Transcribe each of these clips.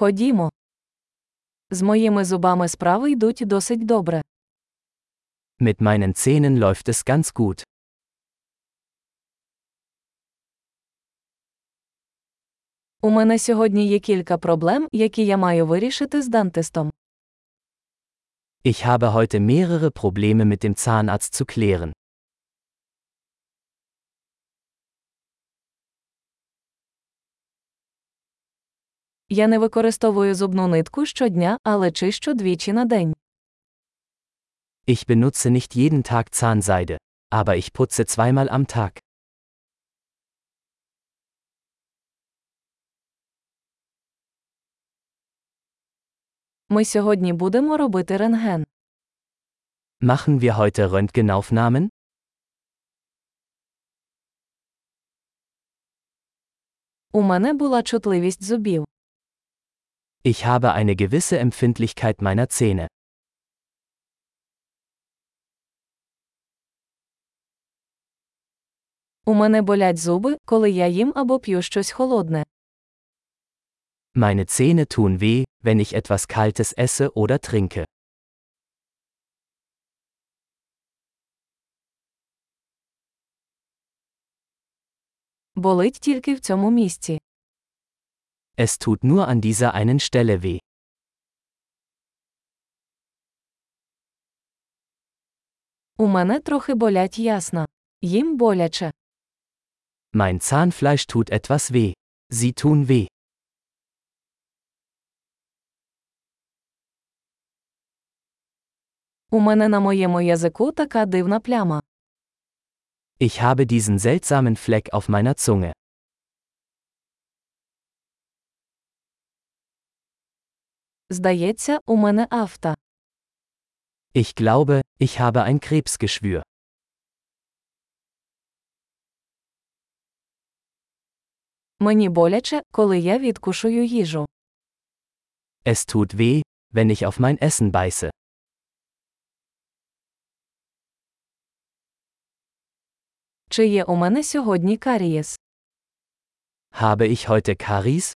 Ходімо. З моїми зубами справи йдуть досить добре. Mit meinen Zähnen läuft es ganz gut. У мене сьогодні є кілька проблем, які я маю вирішити з дантистом. Ich habe heute mehrere Probleme mit dem Zahnarzt zu klären. Я не використовую зубну нитку щодня, але чищу двічі на день. Ich benutze nicht jeden Tag Zahnseide, aber ich putze zweimal am Tag. Ми сьогодні будемо робити рентген. Machen wir heute Röntgenaufnahmen? У мене була чутливість зубів. Ich habe eine gewisse Empfindlichkeit meiner Zähne. У мене болять зуби, коли я їм або п'ю щось холодне. Meine Zähne tun weh, wenn ich etwas Kaltes esse oder trinke. Болить тільки в цьому місці. Es tut nur an dieser einen Stelle weh. У мене трохи болять ясна. Їм боляче. Mein Zahnfleisch tut etwas weh. Sie tun weh. У мене на моєму язику така дивна пляма. Ich habe diesen seltsamen Fleck auf meiner Zunge. Здається, у мене афта. Ich glaube, ich habe ein Krebsgeschwür. Мені боляче, коли я відкушую їжу. Es tut weh, wenn ich auf mein Essen beiße. Чи є у мене сьогодні карієс? Habe ich heute Karies?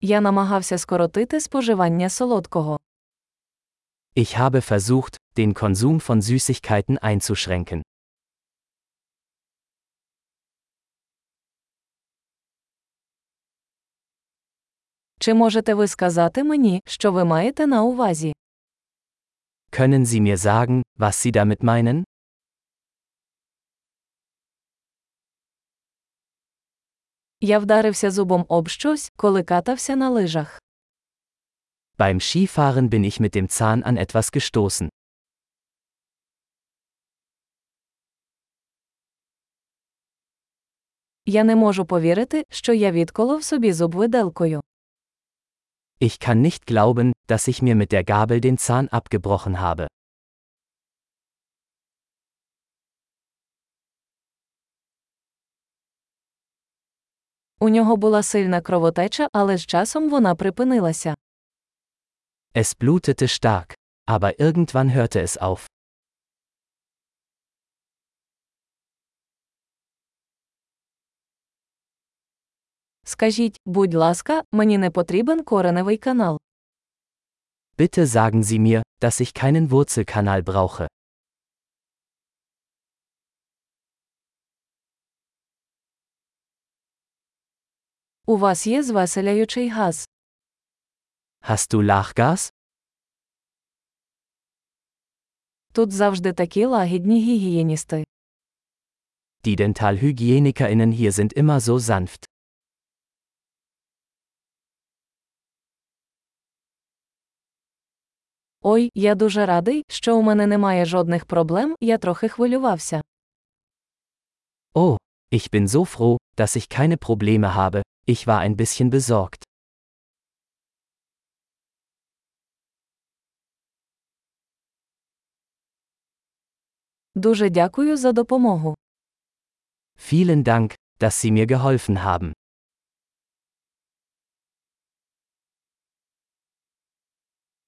Я намагався скоротити споживання солодкого. Ich habe versucht, den Konsum von Süßigkeiten einzuschränken. Чи можете ви сказати мені, що ви маєте на увазі? Können Sie mir sagen, was Sie damit meinen? Я вдарився зубом об щось, коли катався на лижах. Beim Skifahren bin ich mit dem Zahn an etwas gestoßen. Я не можу повірити, що я відколов собі зуб виделкою. Ich kann nicht glauben, dass ich mir mit der Gabel den Zahn abgebrochen habe. У нього була сильна кровотеча, але з часом вона припинилася. Es blutete stark. Aber irgendwann hörte es auf. Скажіть, будь ласка, мені не потрібен кореневий канал. Bitte sagen Sie mir, dass ich keinen Wurzelkanal brauche. У вас є звеселяючий газ. Hast du Lachgas? Тут завжди такі лагідні гігієністи. Die Dentalhygienikerinnen hier sind immer so sanft. Ой, я дуже радий, що у мене немає жодних проблем, я трохи хвилювався. Oh, ich bin so froh, dass ich keine Probleme habe, ich war ein bisschen besorgt. Дуже дякую за допомогу. Vielen Dank, dass Sie mir geholfen haben.